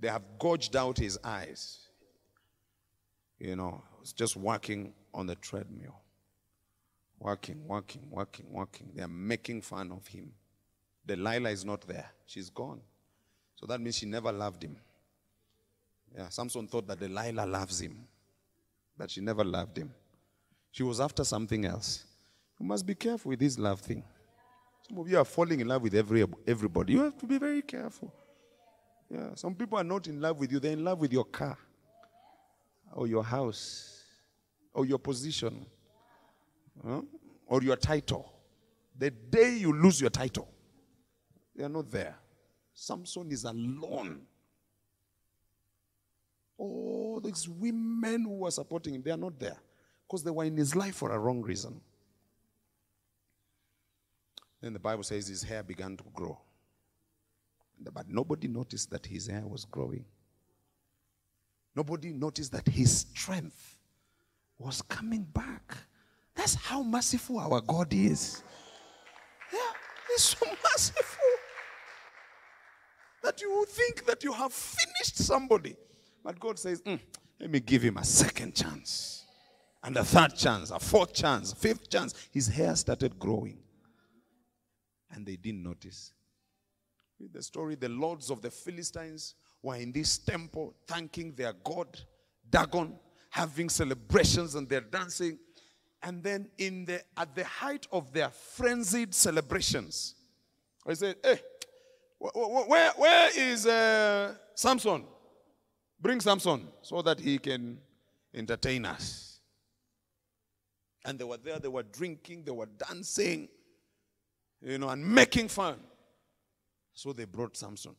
They have gouged out his eyes. You know, just working on the treadmill. Working, working, working, working. They are making fun of him. Delilah is not there. She's gone. So that means she never loved him. Yeah, Samson thought that Delilah loves him, but she never loved him. She was after something else. You must be careful with this love thing. Some of you are falling in love with every, everybody. You have to be very careful. Yeah, some people are not in love with you, they're in love with your car, or your house, or your position, huh? or your title. The day you lose your title, they are not there. Samson is alone. All these women who were supporting him, they are not there because they were in his life for a wrong reason. Then the Bible says his hair began to grow. But nobody noticed that his hair was growing. Nobody noticed that his strength was coming back. That's how merciful our God is. Yeah, he's so merciful that you think that you have finished somebody. But God says, "Mm, let me give him a second chance, and a third chance, a fourth chance, fifth chance. His hair started growing. And they didn't notice. Read the story the lords of the Philistines were in this temple thanking their God, Dagon, having celebrations and they're dancing. And then in the at the height of their frenzied celebrations, I said, Hey, wh- wh- where, where is uh, Samson? Bring Samson so that he can entertain us. And they were there, they were drinking, they were dancing, you know, and making fun. So they brought Samson.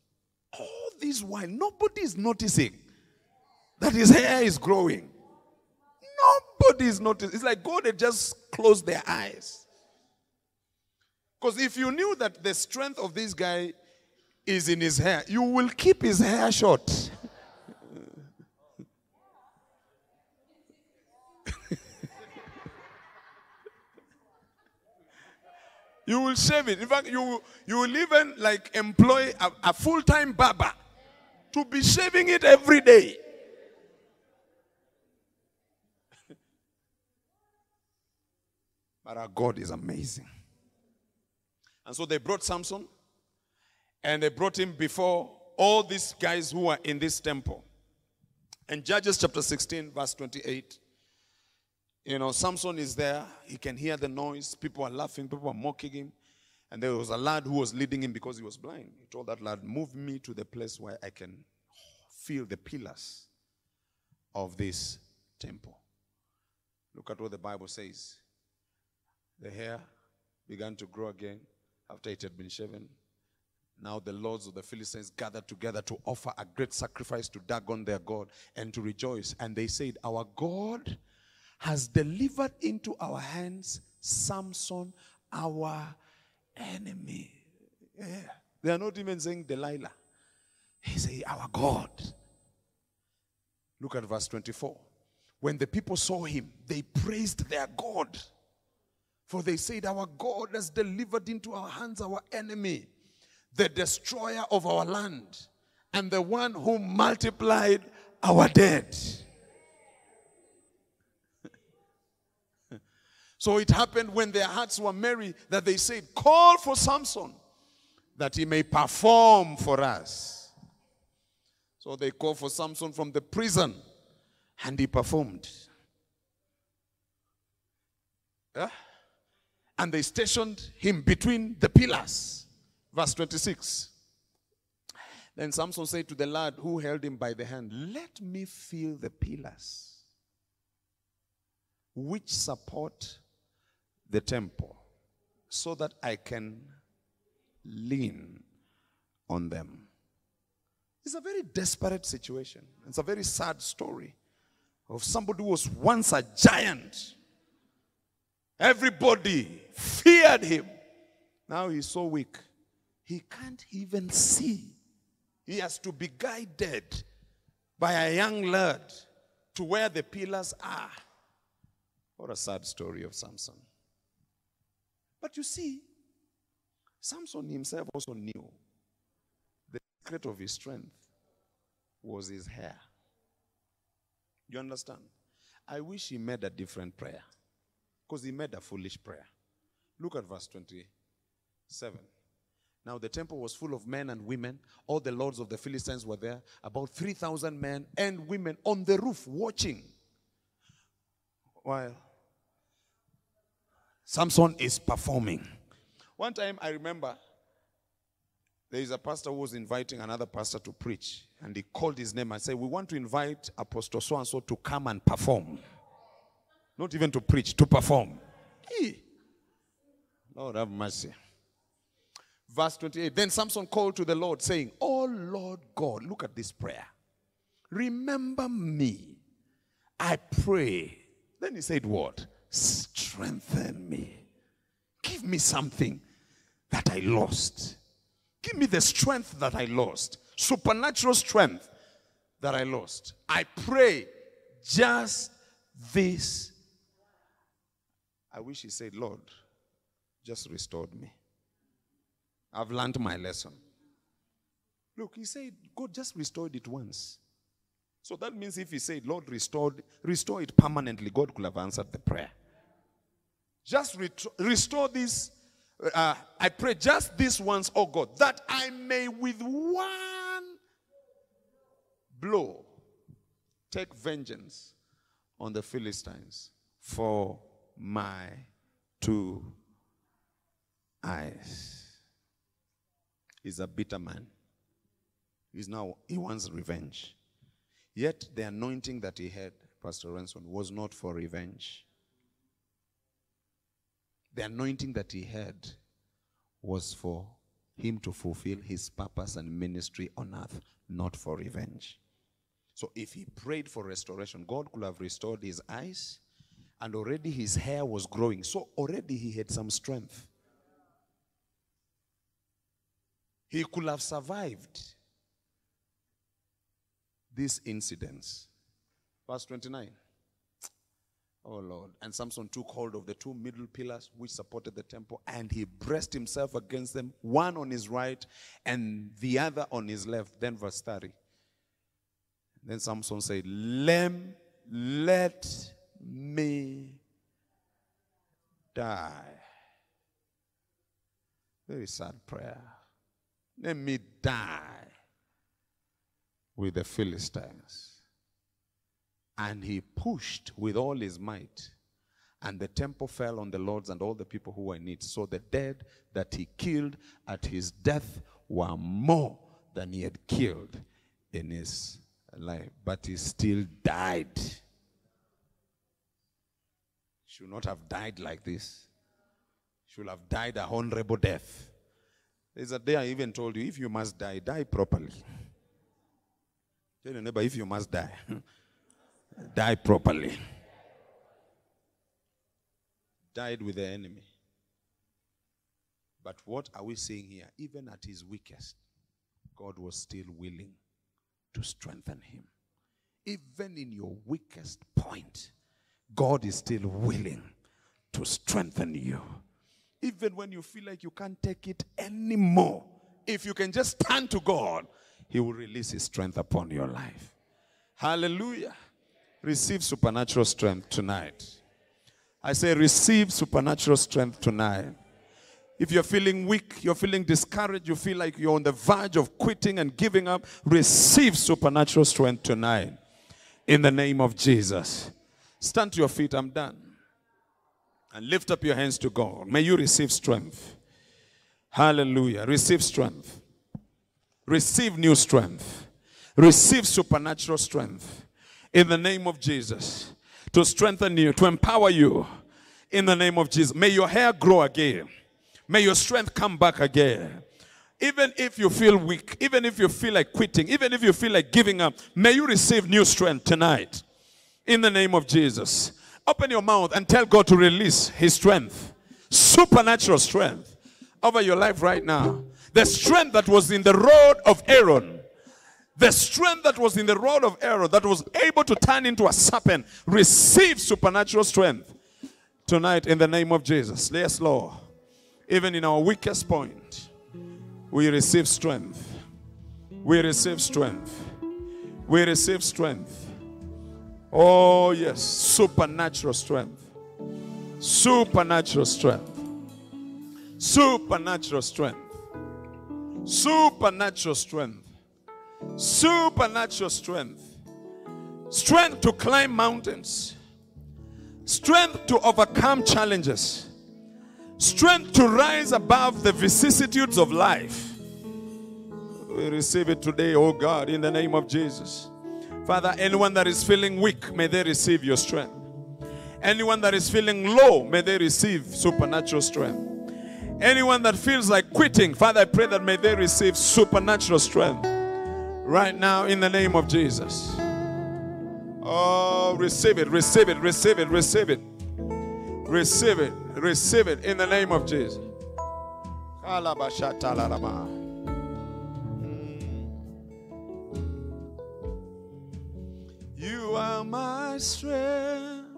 All this while, nobody is noticing that his hair is growing. Nobody is noticing. It's like God had just closed their eyes. Because if you knew that the strength of this guy is in his hair, you will keep his hair short. You will shave it. In fact, you, you will even like employ a, a full time barber to be shaving it every day. But our God is amazing. And so they brought Samson and they brought him before all these guys who are in this temple. And Judges chapter 16, verse 28. You know, Samson is there. He can hear the noise. People are laughing. People are mocking him. And there was a lad who was leading him because he was blind. He told that lad, Move me to the place where I can feel the pillars of this temple. Look at what the Bible says. The hair began to grow again after it had been shaven. Now the lords of the Philistines gathered together to offer a great sacrifice to Dagon their God and to rejoice. And they said, Our God has delivered into our hands Samson, our enemy. Yeah. They are not even saying Delilah. He say, Our God. Look at verse 24. When the people saw him, they praised their God. For they said, Our God has delivered into our hands our enemy, the destroyer of our land, and the one who multiplied our dead. So it happened when their hearts were merry that they said, Call for Samson that he may perform for us. So they called for Samson from the prison and he performed. Yeah? And they stationed him between the pillars. Verse 26. Then Samson said to the lad who held him by the hand, Let me feel the pillars which support the temple so that I can lean on them. It's a very desperate situation. It's a very sad story of somebody who was once a giant. Everybody feared him. Now he's so weak. He can't even see. He has to be guided by a young lad to where the pillars are. What a sad story of Samson. But you see, Samson himself also knew the secret of his strength was his hair. You understand? I wish he made a different prayer because he made a foolish prayer. Look at verse 27. Now, the temple was full of men and women. All the lords of the Philistines were there, about 3,000 men and women on the roof watching. While Samson is performing. One time I remember there is a pastor who was inviting another pastor to preach, and he called his name and said, We want to invite Apostle so and so to come and perform. Not even to preach, to perform. Hey. Lord have mercy. Verse 28 Then Samson called to the Lord, saying, Oh Lord God, look at this prayer. Remember me, I pray. Then he said, What? Strengthen me. Give me something that I lost. Give me the strength that I lost, supernatural strength that I lost. I pray just this. I wish he said, Lord, just restored me. I've learned my lesson. Look, he said, God just restored it once. So that means if he said, Lord, restored, restore it permanently, God could have answered the prayer. Just restore this. Uh, I pray just this once, oh God, that I may with one blow take vengeance on the Philistines for my two eyes. He's a bitter man. He's now, he wants revenge. Yet the anointing that he had, Pastor Ranson, was not for revenge. The anointing that he had was for him to fulfill his purpose and ministry on earth, not for revenge. So if he prayed for restoration, God could have restored his eyes, and already his hair was growing. So already he had some strength. He could have survived these incidents. Verse 29. Oh Lord. And Samson took hold of the two middle pillars which supported the temple, and he braced himself against them, one on his right and the other on his left. Then, verse 30. Then Samson said, Lem, let me die. Very sad prayer. Let me die with the Philistines. And he pushed with all his might. And the temple fell on the lords and all the people who were in it. So the dead that he killed at his death were more than he had killed in his life. But he still died. Should not have died like this. Should have died a honorable death. There's a day I even told you if you must die, die properly. Tell your neighbor if you must die, die properly. Died with the enemy. But what are we seeing here? Even at his weakest, God was still willing to strengthen him. Even in your weakest point, God is still willing to strengthen you. Even when you feel like you can't take it anymore, if you can just turn to God, He will release His strength upon your life. Hallelujah. Receive supernatural strength tonight. I say, receive supernatural strength tonight. If you're feeling weak, you're feeling discouraged, you feel like you're on the verge of quitting and giving up, receive supernatural strength tonight. In the name of Jesus. Stand to your feet. I'm done. And lift up your hands to God. May you receive strength. Hallelujah. Receive strength. Receive new strength. Receive supernatural strength. In the name of Jesus. To strengthen you, to empower you. In the name of Jesus. May your hair grow again. May your strength come back again. Even if you feel weak, even if you feel like quitting, even if you feel like giving up, may you receive new strength tonight. In the name of Jesus. Open your mouth and tell God to release His strength, supernatural strength over your life right now. The strength that was in the rod of Aaron, the strength that was in the rod of Aaron that was able to turn into a serpent, receive supernatural strength tonight in the name of Jesus. Yes, Lord. Even in our weakest point, we receive strength. We receive strength. We receive strength. Oh, yes, supernatural strength. Supernatural strength. Supernatural strength. Supernatural strength. Supernatural strength. Strength to climb mountains. Strength to overcome challenges. Strength to rise above the vicissitudes of life. We receive it today, oh God, in the name of Jesus. Father, anyone that is feeling weak, may they receive your strength. Anyone that is feeling low, may they receive supernatural strength. Anyone that feels like quitting, Father, I pray that may they receive supernatural strength right now in the name of Jesus. Oh, receive it, receive it, receive it, receive it. Receive it, receive it in the name of Jesus. My strength,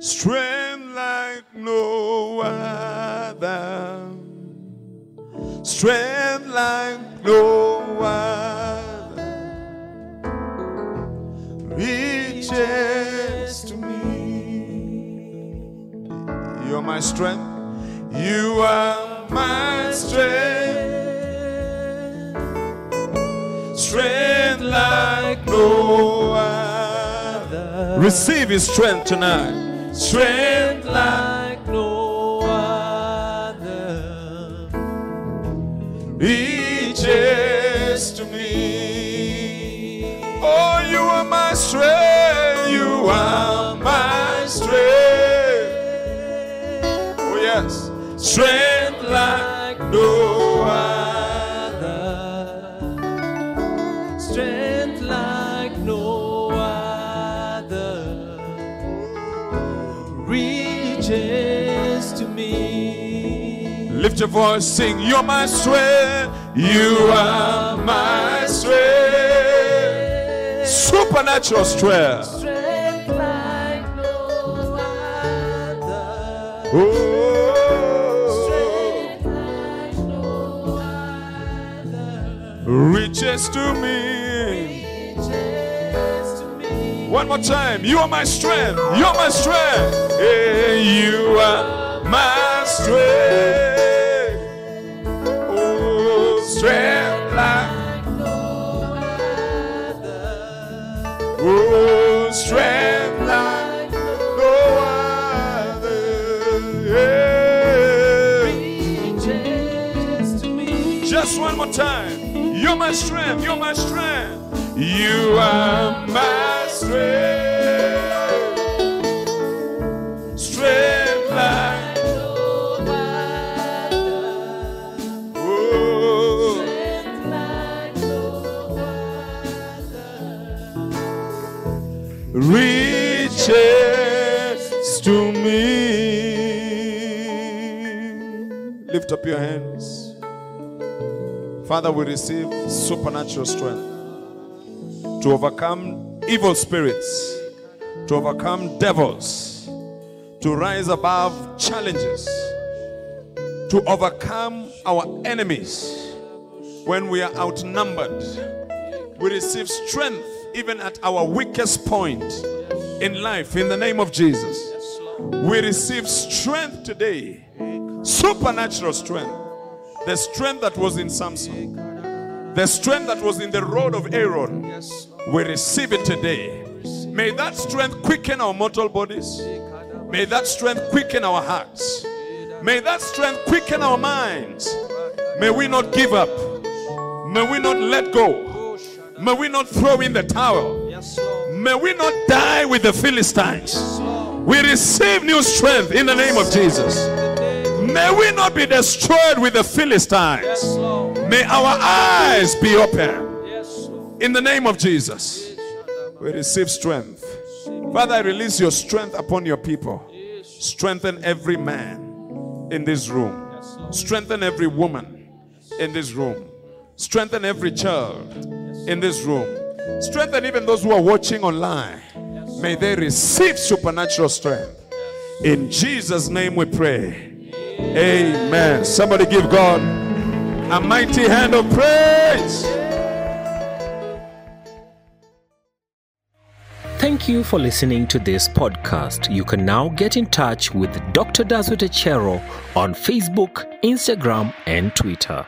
strength like no other, strength like no other, reaches to me. You are my strength, you are my strength. Strength like no other. Receive his strength tonight. Strength like no other. reaches to me. Oh, you are my strength. You are my strength. Oh, yes. Strength like Lift your voice, sing. You're my strength. You are my strength. Supernatural strength. Strength like no other. Oh. Strength like no other Reaches to me. reaches to me. One more time. You are my strength. You're my strength. Hey, you are my strength. Strength like. No other. Oh, strength like no other. Yeah. Reaches to me. Just one more time. You're my strength. You're my strength. You are my Lift up your hands. Father, we receive supernatural strength to overcome evil spirits, to overcome devils, to rise above challenges, to overcome our enemies when we are outnumbered. We receive strength even at our weakest point in life in the name of Jesus. We receive strength today, supernatural strength. The strength that was in Samson, the strength that was in the rod of Aaron. We receive it today. May that strength quicken our mortal bodies. May that strength quicken our hearts. May that strength quicken our minds. May we not give up. May we not let go. May we not throw in the towel. May we not die with the Philistines. We receive new strength in the name of Jesus. May we not be destroyed with the Philistines. Yes, May our eyes be open Yes, in the name of Jesus. We receive strength. Father, I release your strength upon your people. Strengthen every man in this room. Strengthen every woman in this room. Strengthen every child in this room. Strengthen even those who are watching online. May they receive supernatural strength. In Jesus' name we pray. Amen. Somebody give God a mighty hand of praise. Thank you for listening to this podcast. You can now get in touch with Dr. Dazut Echero on Facebook, Instagram, and Twitter.